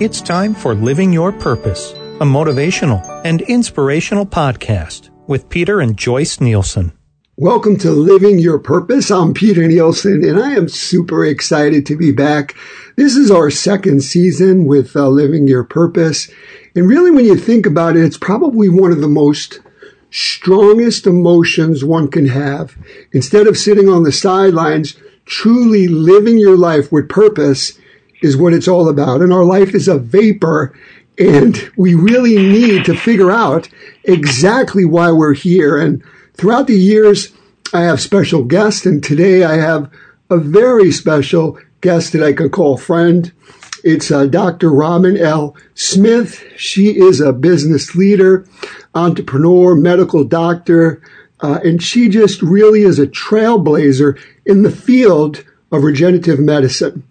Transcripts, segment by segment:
It's time for Living Your Purpose, a motivational and inspirational podcast with Peter and Joyce Nielsen. Welcome to Living Your Purpose. I'm Peter Nielsen and I am super excited to be back. This is our second season with uh, Living Your Purpose. And really, when you think about it, it's probably one of the most strongest emotions one can have. Instead of sitting on the sidelines, truly living your life with purpose is what it's all about. And our life is a vapor and we really need to figure out exactly why we're here. And throughout the years, I have special guests and today I have a very special guest that I could call friend. It's uh, Dr. Robin L. Smith. She is a business leader, entrepreneur, medical doctor, uh, and she just really is a trailblazer in the field of regenerative medicine.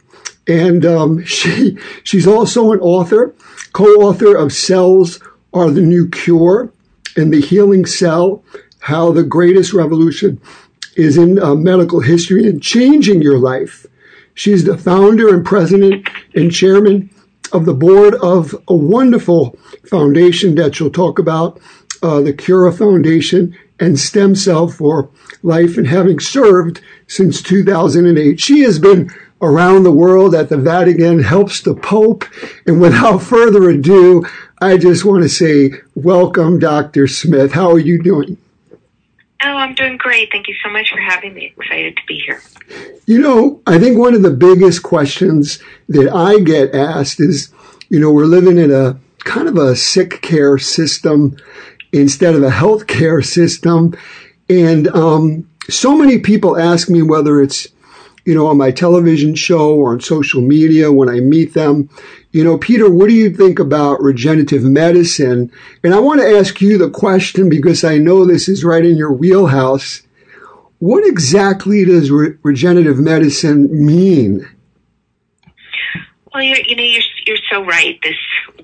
And um, she she's also an author, co-author of Cells Are the New Cure and The Healing Cell, How the Greatest Revolution is in uh, Medical History and Changing Your Life. She's the founder and president and chairman of the board of a wonderful foundation that she'll talk about, uh, the Cura Foundation and Stem Cell for Life, and having served since 2008. She has been around the world at the Vatican, helps the Pope, and without further ado, I just want to say welcome, Dr. Smith. How are you doing? Oh, I'm doing great. Thank you so much for having me. Excited to be here. You know, I think one of the biggest questions that I get asked is, you know, we're living in a kind of a sick care system instead of a health care system. And um, so many people ask me whether it's, you know, on my television show or on social media when I meet them, you know, Peter, what do you think about regenerative medicine? And I want to ask you the question because I know this is right in your wheelhouse. What exactly does re- regenerative medicine mean? Well, you're, you know, you're you're so right. This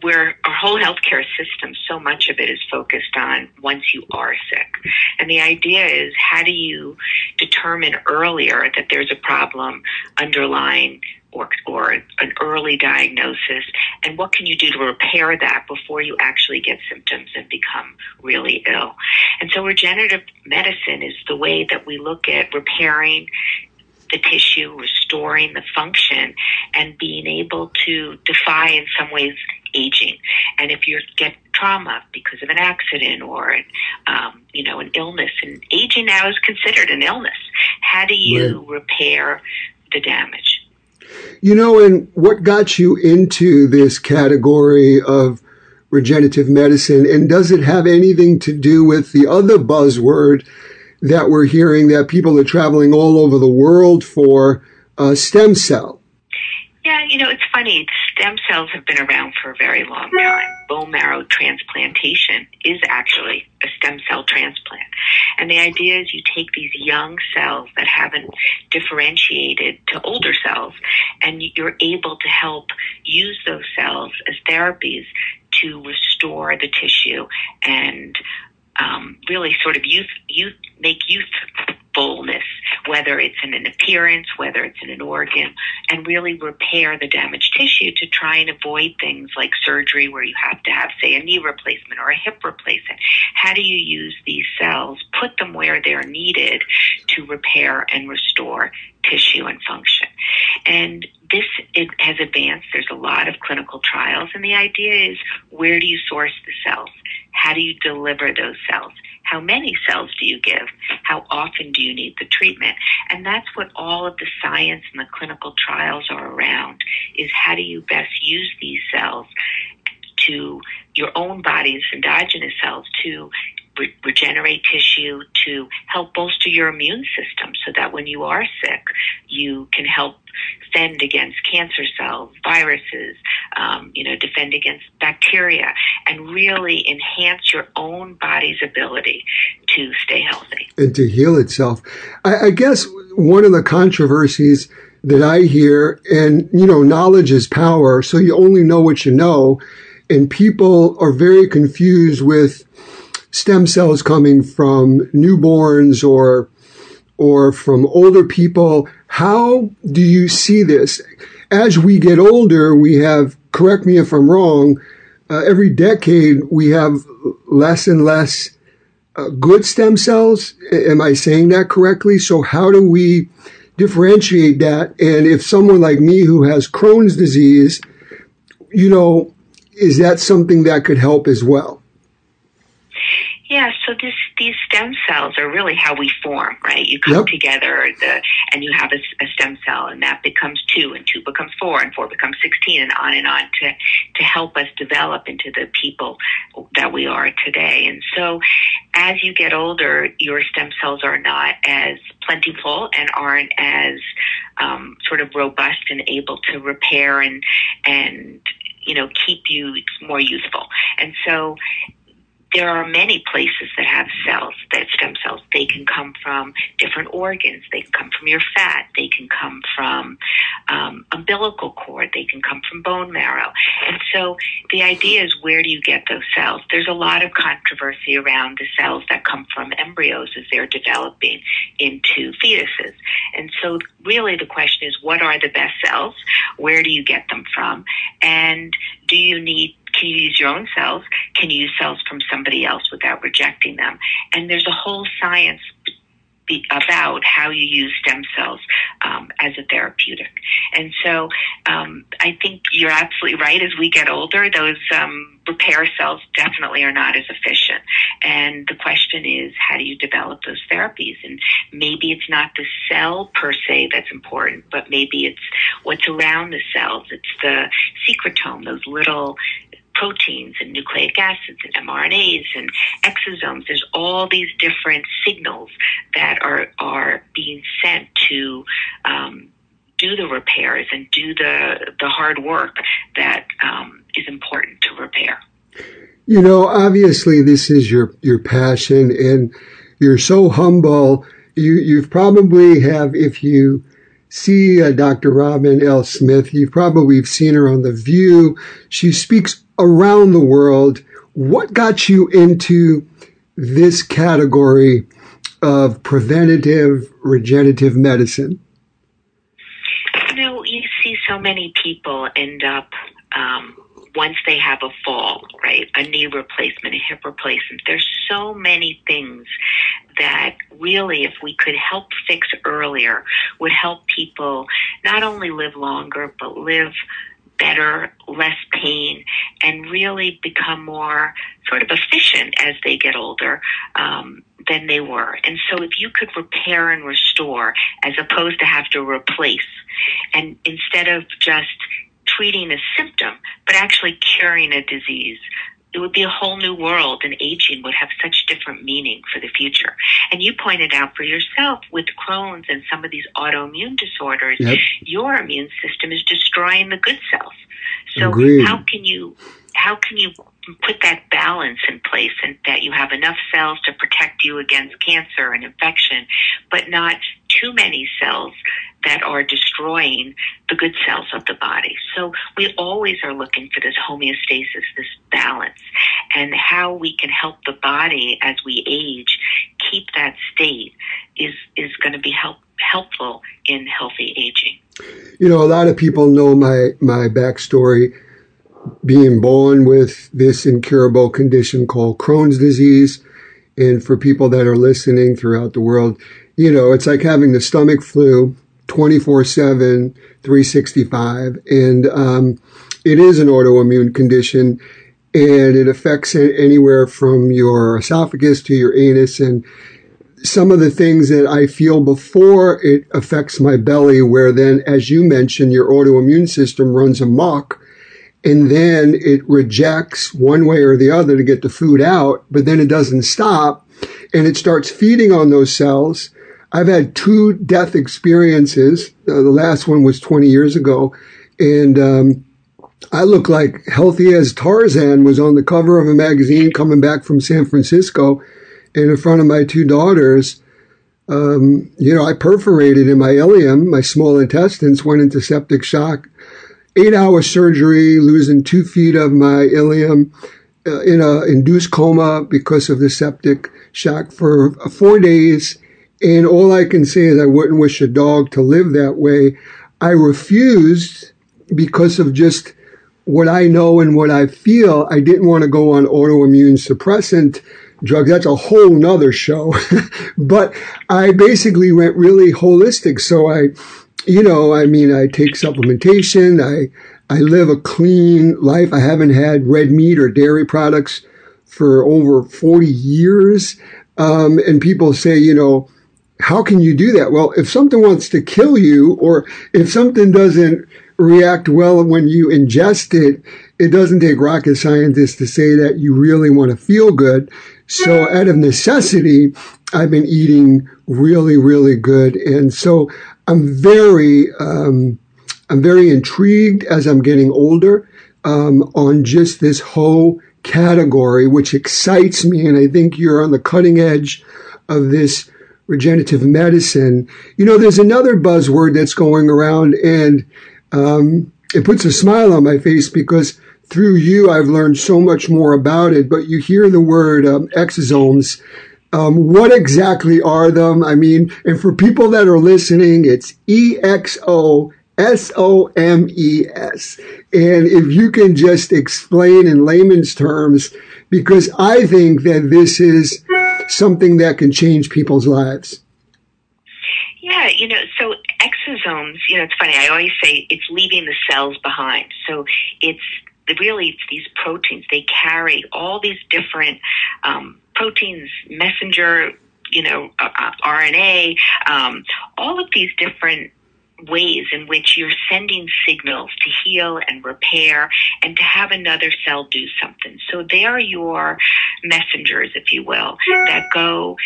where our whole healthcare system, so much of it is focused on once you are sick, and the idea is how do you determine earlier that there's a problem underlying or, or an early diagnosis, and what can you do to repair that before you actually get symptoms and become really ill? And so, regenerative medicine is the way that we look at repairing the tissue, restoring the function, and being able to defy, in some ways, aging. And if you get trauma because of an accident or, um, you know, an illness, and aging now is considered an illness, how do you right. repair the damage? You know, and what got you into this category of regenerative medicine? And does it have anything to do with the other buzzword that we're hearing that people are traveling all over the world for uh, stem cell? Yeah, you know, it's funny. Stem cells have been around for a very long time. Bone marrow transplantation is actually a stem cell transplant. And the idea is you take these young cells that haven't differentiated to older cells and you're able to help use those cells as therapies to restore the tissue and um, really sort of youth, youth, make youthfulness, whether it's in an appearance, whether it's in an organ, and really repair the damaged tissue to try and avoid things like surgery where you have to have, say, a knee replacement or a hip replacement. How do you use these cells, put them where they're needed to repair and restore tissue and function? And this it has advanced. There's a lot of clinical trials, and the idea is where do you source the cells? How do you deliver those cells? How many cells do you give? How often do you need the treatment? And that's what all of the science and the clinical trials are around is how do you best use these cells to your own body's endogenous cells to re- regenerate tissue, to help bolster your immune system so that when you are sick, you can help fend against cancer cells, viruses, um, you know, defend against bacteria, and really enhance your own body's ability to stay healthy and to heal itself. I, I guess one of the controversies that I hear, and you know, knowledge is power, so you only know what you know, and people are very confused with stem cells coming from newborns or or from older people. How do you see this? As we get older, we have correct me if I'm wrong, uh, every decade we have less and less uh, good stem cells. Am I saying that correctly? So how do we differentiate that? And if someone like me who has Crohn's disease, you know, is that something that could help as well? Yeah, so this, these stem cells are really how we form, right? You come yep. together the, and you have a, a, stem cell and that becomes two and two becomes four and four becomes 16 and on and on to, to help us develop into the people that we are today. And so as you get older, your stem cells are not as plentiful and aren't as um, sort of robust and able to repair and, and you know, keep you more youthful. And so there are many places that have cells, that stem cells. They can come from different organs. They can come from your fat. They can come from um, umbilical cord. They can come from bone marrow. And so the idea is where do you get those cells? There's a lot of controversy around the cells that come from embryos as they're developing into fetuses. And so really the question is what are the best cells? Where do you get them from? And do you need can you use your own cells? Can you use cells from somebody else without rejecting them? And there's a whole science be, about how you use stem cells um, as a therapeutic. And so um, I think you're absolutely right. As we get older, those um, repair cells definitely are not as efficient. And the question is, how do you develop those therapies? And maybe it's not the cell per se that's important, but maybe it's what's around the cells. It's the secretome, those little proteins and nucleic acids and mRNAs and exosomes. There's all these different signals that are are being sent to um, do the repairs and do the the hard work that um, is important to repair. You know, obviously, this is your your passion, and you're so humble. You you've probably have if you see uh, Dr. Robin L. Smith. You've probably seen her on The View. She speaks around the world. What got you into this category of preventative regenerative medicine? You know, you see so many people end up um, once they have a fall, right? A knee replacement, a hip replacement. There's so many things that really, if we could help fix earlier, would help people not only live longer, but live better, less pain, and really become more sort of efficient as they get older um, than they were. And so, if you could repair and restore as opposed to have to replace, and instead of just treating a symptom, but actually curing a disease, it would be a whole new world and aging would have such different meaning for the future. And you pointed out for yourself with Crohn's and some of these autoimmune disorders, yep. your immune system is destroying the good cells. So Agreed. how can you how can you put that balance in place and that you have enough cells to protect you against cancer and infection, but not too many cells that are destroying the good cells of the body. So we always are looking for this homeostasis, this balance, and how we can help the body as we age keep that state is is going to be help, helpful in healthy aging. You know, a lot of people know my my backstory being born with this incurable condition called Crohn's disease. And for people that are listening throughout the world, you know, it's like having the stomach flu 24 7, 365. And, um, it is an autoimmune condition and it affects anywhere from your esophagus to your anus and some of the things that I feel before it affects my belly, where then, as you mentioned, your autoimmune system runs amok and then it rejects one way or the other to get the food out, but then it doesn't stop and it starts feeding on those cells. I've had two death experiences. Uh, the last one was 20 years ago and, um, I look like healthy as Tarzan was on the cover of a magazine coming back from San Francisco and in front of my two daughters. Um, you know, I perforated in my ileum, my small intestines went into septic shock eight hour surgery, losing two feet of my ileum, uh, in a induced coma because of the septic shock for four days. And all I can say is I wouldn't wish a dog to live that way. I refused because of just what I know and what I feel, I didn't want to go on autoimmune suppressant drugs. That's a whole nother show. but I basically went really holistic. So I, you know, I mean, I take supplementation. I, I live a clean life. I haven't had red meat or dairy products for over 40 years. Um, and people say, you know, how can you do that? Well, if something wants to kill you or if something doesn't react well when you ingest it, it doesn't take rocket scientists to say that you really want to feel good. So out of necessity, I've been eating really, really good. And so I'm very, um, I'm very intrigued as I'm getting older, um, on just this whole category, which excites me. And I think you're on the cutting edge of this regenerative medicine. You know, there's another buzzword that's going around and, um, it puts a smile on my face because through you, I've learned so much more about it. But you hear the word um, exosomes. Um, what exactly are them? I mean, and for people that are listening, it's E X O S O M E S. And if you can just explain in layman's terms, because I think that this is something that can change people's lives. Yeah, you know, so exosomes, you know, it's funny. I always say it's leaving the cells behind. So it's really it's these proteins. They carry all these different um, proteins, messenger, you know, uh, uh RNA, um, all of these different ways in which you're sending signals to heal and repair and to have another cell do something. So they are your messengers, if you will, that go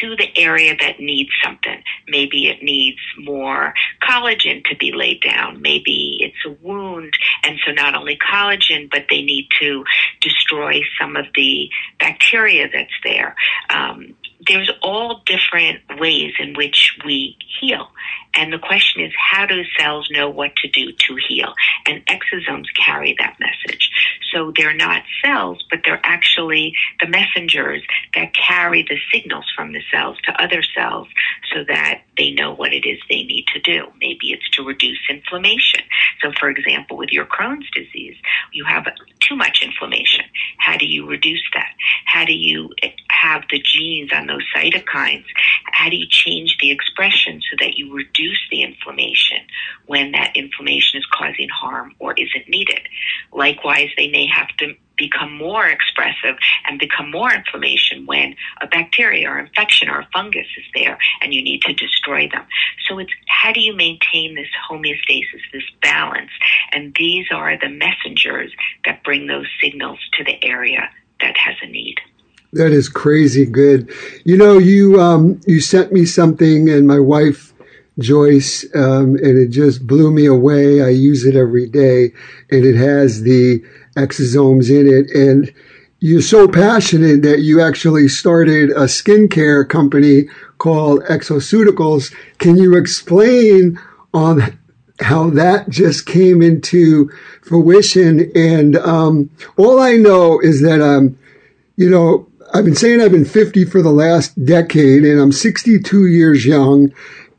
to the area that needs something. Maybe it needs more collagen to be laid down. Maybe it's a wound. And so not only collagen, but they need to destroy some of the bacteria that's there. Um, there's all different ways in which we heal. And the question is, how do cells know what to do to heal? And exosomes carry that message. So they're not cells, but they're actually the messengers that carry the signals from the cells to other cells so that they know what it is they need to do. Maybe it's to reduce inflammation. So for example, with your Crohn's disease, you have too much inflammation. How do you reduce that? How do you have the genes on those cytokines? How do you change the expression so that you reduce the inflammation when that inflammation is causing harm or isn't needed? Likewise, they may have to become more expressive and become more inflammation when a bacteria or infection or a fungus is there and you need to destroy them. So it's how do you maintain this homeostasis, this balance? And these are the messengers that bring those signals to the area that has a need. That is crazy good. You know, you um, you sent me something, and my wife Joyce, um, and it just blew me away. I use it every day, and it has the exosomes in it. And you're so passionate that you actually started a skincare company called Exoceuticals. Can you explain on how that just came into fruition? And um, all I know is that um, you know I've been saying I've been 50 for the last decade and I'm 62 years young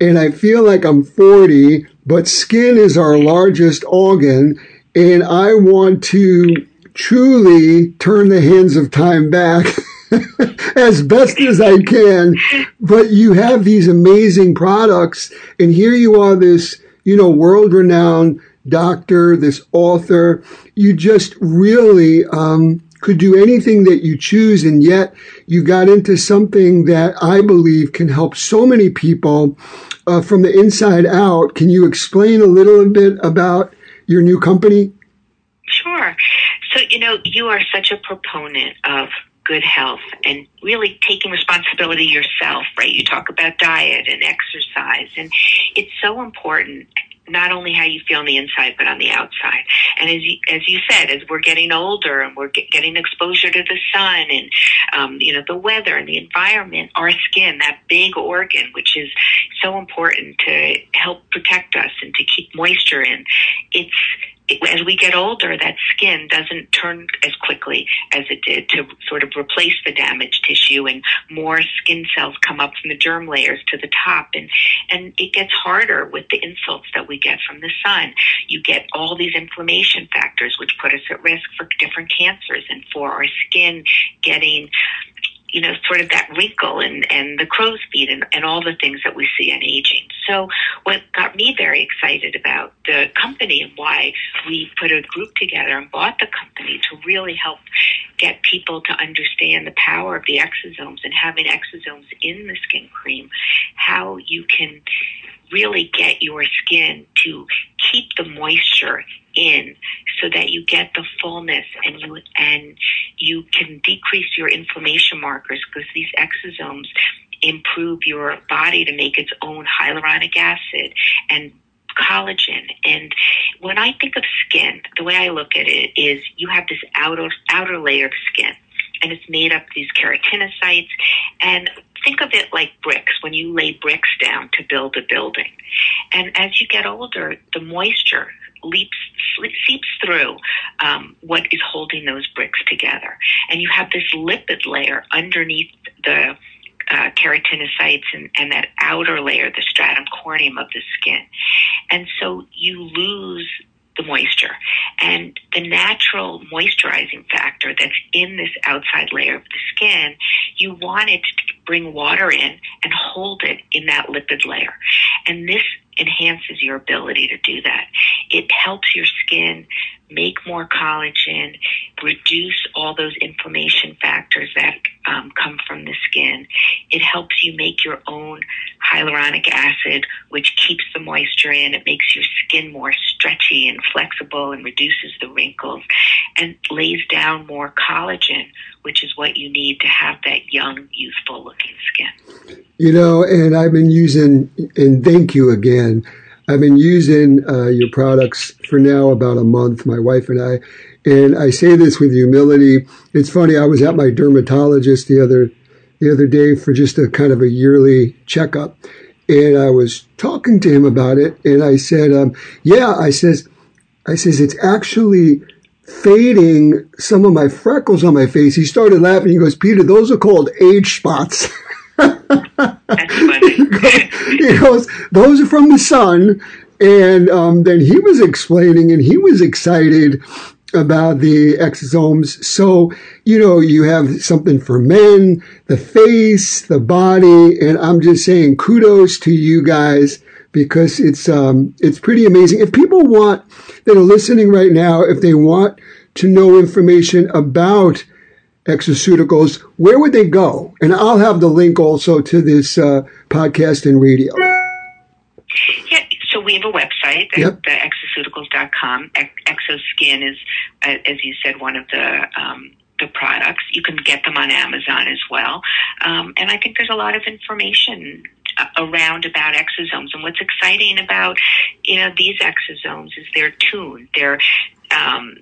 and I feel like I'm 40, but skin is our largest organ and I want to truly turn the hands of time back as best as I can. But you have these amazing products and here you are this, you know, world renowned doctor, this author. You just really, um, could do anything that you choose, and yet you got into something that I believe can help so many people uh, from the inside out. Can you explain a little bit about your new company? Sure. So, you know, you are such a proponent of good health and really taking responsibility yourself, right? You talk about diet and exercise, and it's so important not only how you feel on the inside, but on the outside. And as you, as you said, as we're getting older and we're get, getting exposure to the sun and, um, you know, the weather and the environment, our skin, that big organ, which is so important to help protect us and to keep moisture in, it's as we get older, that skin doesn't turn as quickly as it did to sort of replace the damaged tissue, and more skin cells come up from the germ layers to the top, and and it gets harder with the insults that we get from the sun. You get all these inflammation factors, which put us at risk for different cancers, and for our skin getting you know, sort of that wrinkle and, and the crow's feet and, and all the things that we see in aging. So what got me very excited about the company and why we put a group together and bought the company to really help get people to understand the power of the exosomes and having exosomes in the skin cream, how you can really get your skin to keep the moisture in so that you get the fullness and you and you can decrease your inflammation markers because these exosomes improve your body to make its own hyaluronic acid and collagen. And when I think of skin, the way I look at it is you have this outer outer layer of skin and it's made up of these keratinocytes and think of it like bricks when you lay bricks down to build a building. And as you get older, the moisture leaps seeps through um, what is holding those bricks together, and you have this lipid layer underneath the uh, keratinocytes and, and that outer layer, the stratum corneum of the skin. And so you lose the moisture. And the natural moisturizing factor that's in this outside layer of the skin, you want it to bring water in and hold it in that lipid layer. And this enhances your ability to do that. It helps your skin make more collagen, reduce all those inflammation factors that um, come from the skin. It helps you make your own hyaluronic acid, which keeps the moisture in. It makes your skin more stretchy and flexible and reduces the wrinkles and lays down more collagen, which is what you need to have that young, youthful looking skin. You know, and I've been using, and thank you again. I've been using uh, your products for now about a month, my wife and I. And I say this with humility. It's funny. I was at my dermatologist the other, the other day for just a kind of a yearly checkup. And I was talking to him about it. And I said, um, yeah, I says, I says, it's actually fading some of my freckles on my face. He started laughing. He goes, Peter, those are called age spots. he goes, those are from the sun. And um, then he was explaining and he was excited about the exosomes. So, you know, you have something for men, the face, the body. And I'm just saying kudos to you guys because it's, um, it's pretty amazing. If people want that are listening right now, if they want to know information about exoceuticals, where would they go? And I'll have the link also to this uh, podcast and radio. Yeah, so we have a website, yep. the exoceuticals.com. Exoskin is, uh, as you said, one of the um, the products. You can get them on Amazon as well. Um, and I think there's a lot of information uh, around about exosomes. And what's exciting about you know these exosomes is they're tuned. They're um,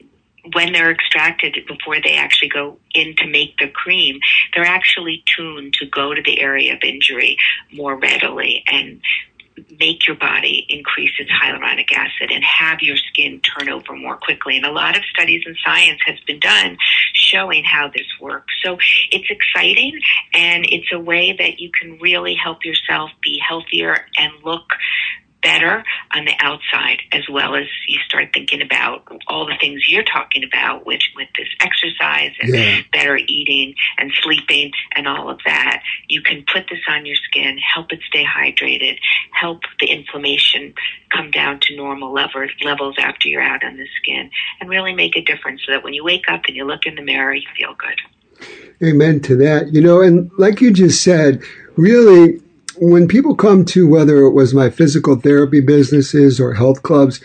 when they're extracted before they actually go in to make the cream, they're actually tuned to go to the area of injury more readily and make your body increase its hyaluronic acid and have your skin turn over more quickly. And a lot of studies in science has been done showing how this works. So it's exciting and it's a way that you can really help yourself be healthier and look better on the outside as well as you start thinking about all the things you're talking about which with this exercise and yeah. better eating and sleeping and all of that you can put this on your skin help it stay hydrated help the inflammation come down to normal level, levels after you're out on the skin and really make a difference so that when you wake up and you look in the mirror you feel good amen to that you know and like you just said really when people come to whether it was my physical therapy businesses or health clubs,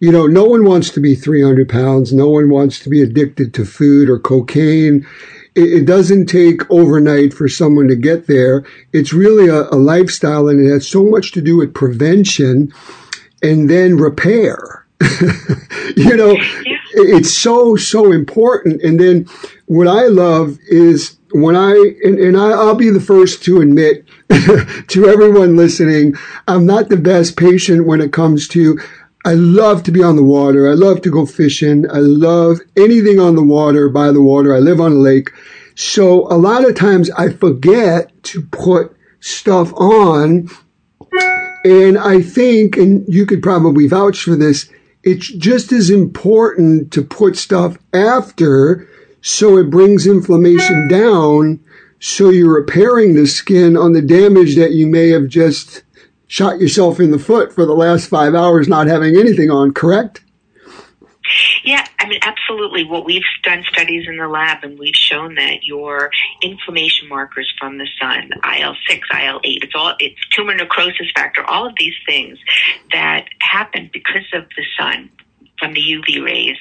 you know, no one wants to be 300 pounds. No one wants to be addicted to food or cocaine. It, it doesn't take overnight for someone to get there. It's really a, a lifestyle and it has so much to do with prevention and then repair. you know, it's so, so important. And then what I love is when I, and, and I, I'll be the first to admit to everyone listening, I'm not the best patient when it comes to I love to be on the water. I love to go fishing. I love anything on the water, by the water. I live on a lake. So a lot of times I forget to put stuff on. And I think, and you could probably vouch for this, it's just as important to put stuff after so it brings inflammation down so you're repairing the skin on the damage that you may have just shot yourself in the foot for the last five hours not having anything on, correct? Yeah, I mean, absolutely. What we've done studies in the lab, and we've shown that your inflammation markers from the sun, IL six, IL eight, it's all it's tumor necrosis factor, all of these things that happen because of the sun from the UV rays,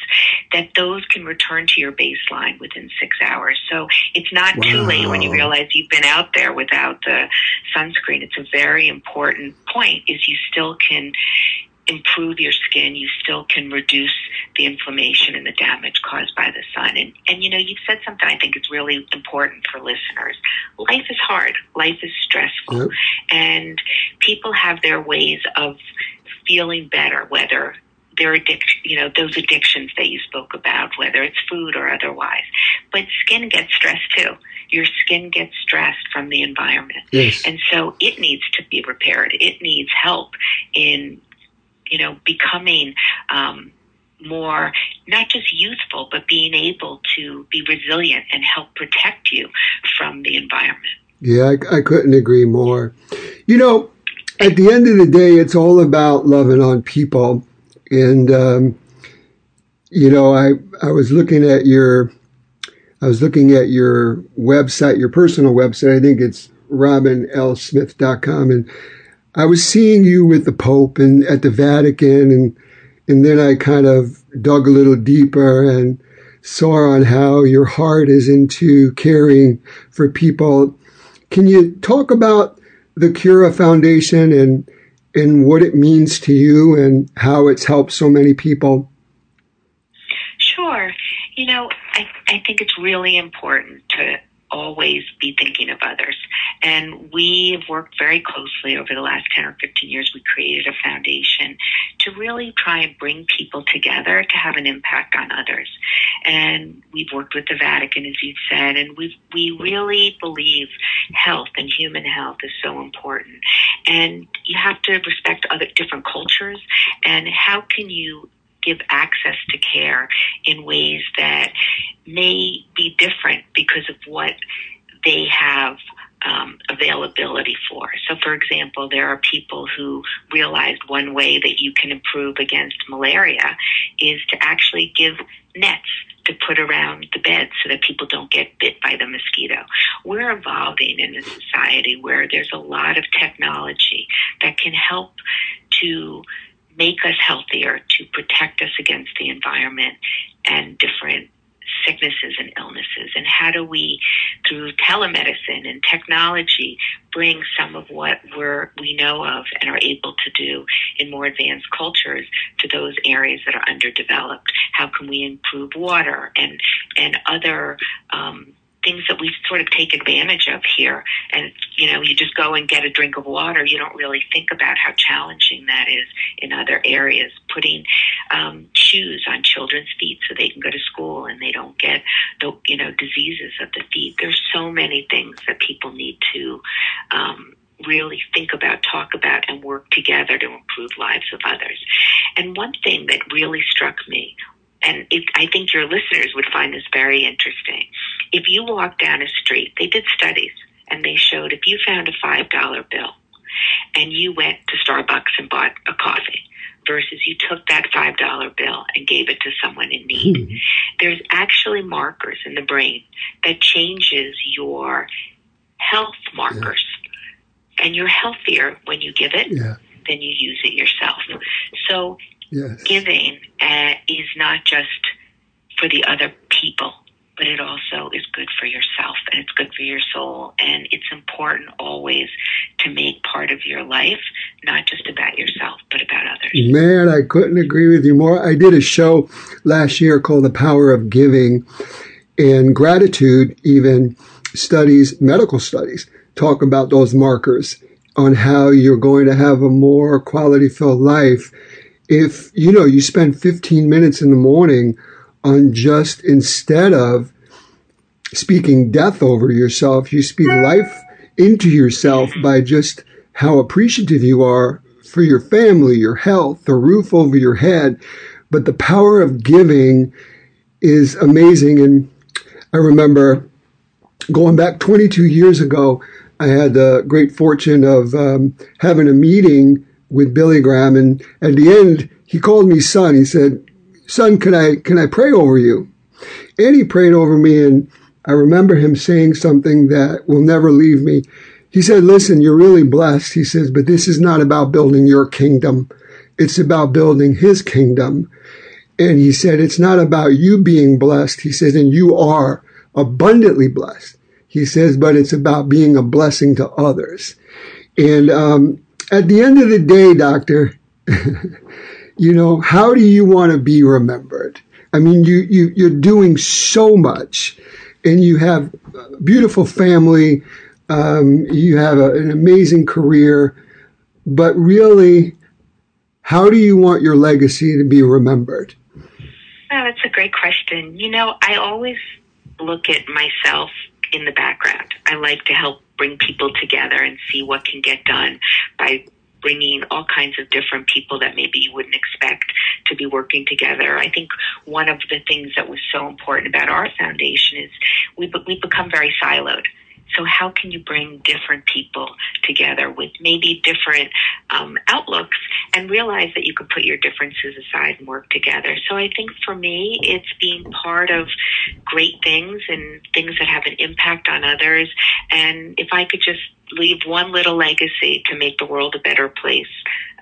that those can return to your baseline within six hours. So it's not wow. too late when you realize you've been out there without the sunscreen. It's a very important point is you still can improve your skin, you still can reduce the inflammation and the damage caused by the sun. And, and you know, you've said something I think is really important for listeners. Life is hard. Life is stressful. Yep. And people have their ways of feeling better, whether their addiction, you know, those addictions that you spoke about, whether it's food or otherwise. But skin gets stressed too. Your skin gets stressed from the environment. Yes. And so it needs to be repaired. It needs help in, you know, becoming, um, more not just youthful, but being able to be resilient and help protect you from the environment. Yeah, I, I couldn't agree more. You know, at the end of the day, it's all about loving on people and um, you know, I I was looking at your I was looking at your website, your personal website. I think it's robinlsmith.com, and I was seeing you with the Pope and at the Vatican, and and then I kind of dug a little deeper and saw on how your heart is into caring for people. Can you talk about the Cura Foundation and and what it means to you and how it's helped so many people? Sure. You know, I, I think it's really important to always be thinking of others. And we have worked very closely over the last 10 or 15 years. We created a foundation to really try and bring people together to have an impact on others. And we've worked with the Vatican, as you've said, and we we really believe health and human health is so important. And you have to respect other different cultures and how can you give access to care in ways that may be different because of what they have um, availability for. So, for example, there are people who realized one way that you can improve against malaria is to actually give nets to put around the bed so that people don't get bit by the mosquito. We're evolving in a society where there's a lot of technology that can help to make us healthier, to protect us against the environment and different sicknesses and illnesses? And how do we, through telemedicine and technology, bring some of what we're, we know of and are able to do in more advanced cultures to those areas that are underdeveloped? How can we improve water and, and other, um, things that we sort of take advantage of here. And, you know, you just go and get a drink of water. You don't really think about how challenging that is in other areas. Putting um, shoes on children's feet so they can go to school and they don't get, the, you know, diseases of the feet. There's so many things that people need to um, really think about, talk about, and work together to improve lives of others. And one thing that really struck me and it, I think your listeners would find this very interesting. If you walk down a street, they did studies and they showed if you found a $5 bill and you went to Starbucks and bought a coffee versus you took that $5 bill and gave it to someone in need, mm-hmm. there's actually markers in the brain that changes your health markers. Yeah. And you're healthier when you give it yeah. than you use it yourself. So yes. giving uh, is not just for the other people, but it also is good for yourself and it's good for your soul. And it's important always to make part of your life not just about yourself, but about others. Man, I couldn't agree with you more. I did a show last year called The Power of Giving, and gratitude even studies, medical studies, talk about those markers on how you're going to have a more quality filled life if, you know, you spend 15 minutes in the morning on just instead of speaking death over yourself, you speak life into yourself by just how appreciative you are for your family, your health, the roof over your head. But the power of giving is amazing. And I remember going back 22 years ago, I had the great fortune of um, having a meeting with Billy Graham, and at the end, he called me son. He said, "Son, can I can I pray over you?" And he prayed over me, and I remember him saying something that will never leave me. He said, "Listen, you're really blessed." He says, "But this is not about building your kingdom; it's about building His kingdom." And he said, "It's not about you being blessed." He says, "And you are abundantly blessed." He says, but it's about being a blessing to others. And um, at the end of the day, doctor, you know, how do you want to be remembered? I mean, you, you, you're doing so much and you have a beautiful family. Um, you have a, an amazing career, but really, how do you want your legacy to be remembered? Oh, that's a great question. You know, I always look at myself in the background. I like to help bring people together and see what can get done by bringing all kinds of different people that maybe you wouldn't expect to be working together. I think one of the things that was so important about our foundation is we we become very siloed. So how can you bring different people together with maybe different um, outlooks and realize that you can put your differences aside and work together? So I think for me, it's being part of great things and things that have an impact on others. And if I could just leave one little legacy to make the world a better place,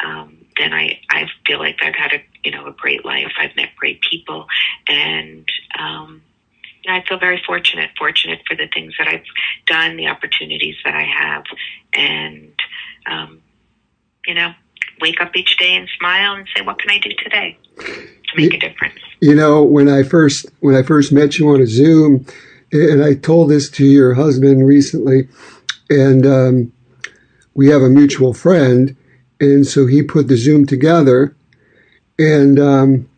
um, then I, I feel like I've had a you know a great life. I've met great people, and um, I feel very fortunate, fortunate for the things that I've done, the opportunities that I have, and um, you know, wake up each day and smile and say, "What can I do today to make a difference?" You know, when I first when I first met you on a Zoom, and I told this to your husband recently, and um, we have a mutual friend, and so he put the Zoom together, and um,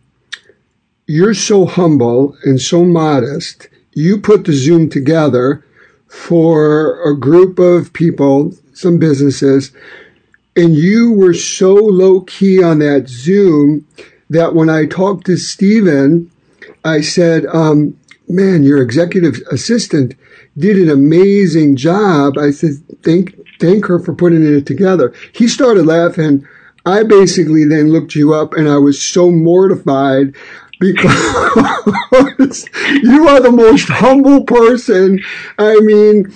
you're so humble and so modest. You put the Zoom together for a group of people, some businesses, and you were so low key on that Zoom that when I talked to Stephen, I said, um, man, your executive assistant did an amazing job. I said, thank, thank her for putting it together. He started laughing. I basically then looked you up and I was so mortified because you are the most humble person. I mean,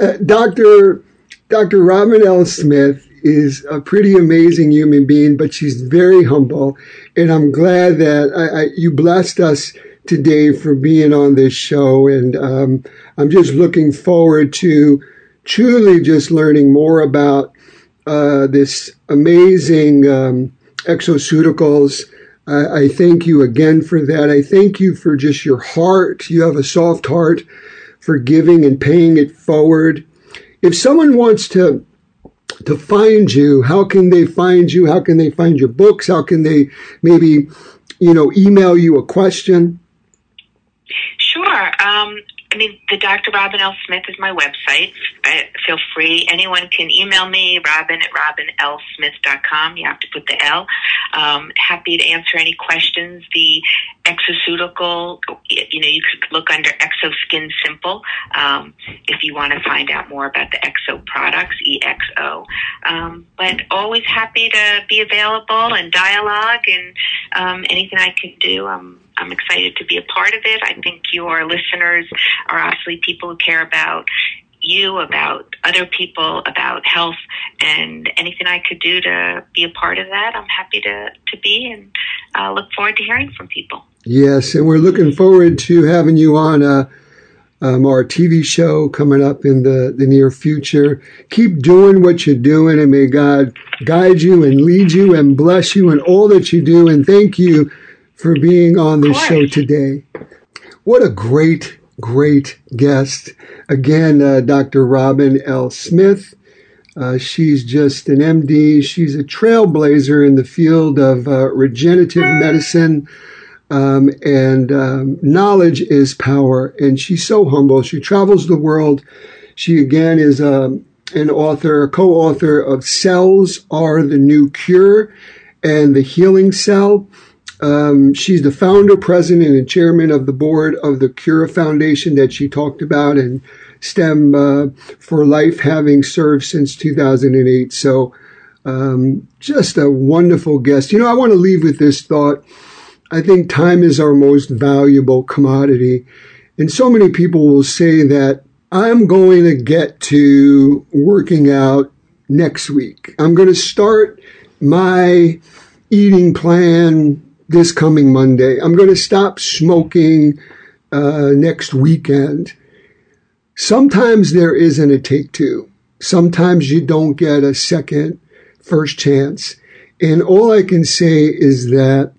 uh, Dr. Dr. Robin L. Smith is a pretty amazing human being, but she's very humble. And I'm glad that I, I, you blessed us today for being on this show. And um, I'm just looking forward to truly just learning more about uh, this amazing um, exoceuticals I, I thank you again for that. I thank you for just your heart. You have a soft heart for giving and paying it forward. If someone wants to to find you, how can they find you? How can they find your books? How can they maybe, you know, email you a question? I mean, the Dr. Robin L. Smith is my website. I feel free. Anyone can email me, robin at robinlsmith.com. You have to put the L. Um, happy to answer any questions. The exoceutical, you know, you could look under Exoskin Simple um, if you want to find out more about the Exo products, EXO. Um, but always happy to be available and dialogue and um, anything I can do. I'm I'm excited to be a part of it. I think your listeners are obviously people who care about you, about other people, about health, and anything I could do to be a part of that, I'm happy to, to be and uh, look forward to hearing from people. Yes, and we're looking forward to having you on uh, um, our TV show coming up in the, the near future. Keep doing what you're doing, and may God guide you and lead you and bless you in all that you do. And thank you for being on this show today. What a great, great guest. Again, uh, Dr. Robin L. Smith. Uh, she's just an MD. She's a trailblazer in the field of uh, regenerative medicine. Um, and um, knowledge is power. And she's so humble. She travels the world. She again is um, an author, a co-author of "Cells Are the New Cure" and "The Healing Cell." Um, she's the founder, president, and chairman of the board of the Cura Foundation that she talked about, and STEM uh, for Life, having served since 2008. So, um, just a wonderful guest. You know, I want to leave with this thought. I think time is our most valuable commodity. And so many people will say that I'm going to get to working out next week. I'm going to start my eating plan this coming Monday. I'm going to stop smoking uh, next weekend. Sometimes there isn't a take two. Sometimes you don't get a second, first chance. And all I can say is that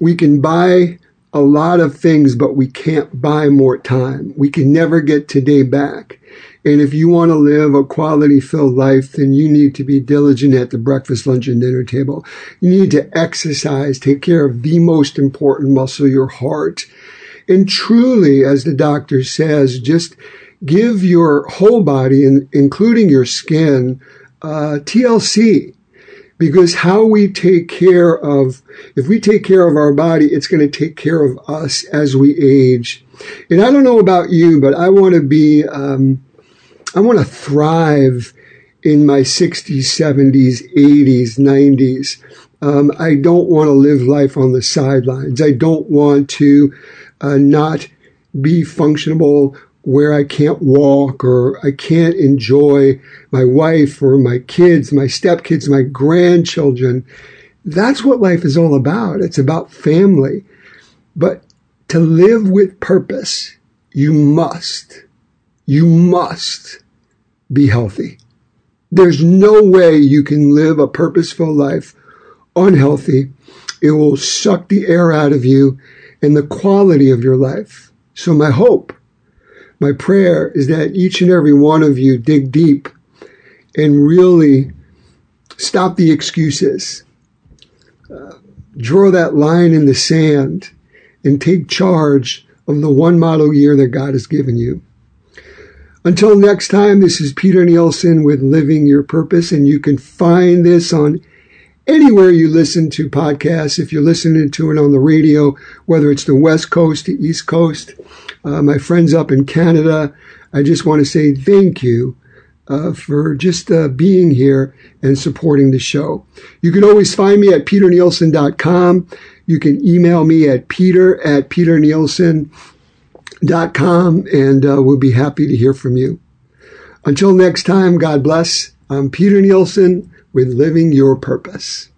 we can buy a lot of things, but we can't buy more time. We can never get today back. And if you want to live a quality filled life, then you need to be diligent at the breakfast, lunch, and dinner table. You need to exercise, take care of the most important muscle, your heart. And truly, as the doctor says, just give your whole body, including your skin, uh, TLC. Because how we take care of, if we take care of our body, it's going to take care of us as we age. And I don't know about you, but I want to be, um, I want to thrive in my 60s, 70s, 80s, 90s. Um, I don't want to live life on the sidelines. I don't want to uh, not be functional where I can't walk or I can't enjoy my wife or my kids, my stepkids, my grandchildren. That's what life is all about. It's about family. But to live with purpose, you must you must be healthy. There's no way you can live a purposeful life unhealthy. It will suck the air out of you and the quality of your life. So my hope, my prayer is that each and every one of you dig deep and really stop the excuses. Uh, draw that line in the sand and take charge of the one model year that God has given you. Until next time, this is Peter Nielsen with Living Your Purpose, and you can find this on anywhere you listen to podcasts. If you're listening to it on the radio, whether it's the West Coast, the East Coast, uh, my friends up in Canada, I just want to say thank you. Uh, for just uh, being here and supporting the show. You can always find me at peternielsen.com. You can email me at peter at peternielsen.com and uh, we'll be happy to hear from you. Until next time, God bless. I'm Peter Nielsen with Living Your Purpose.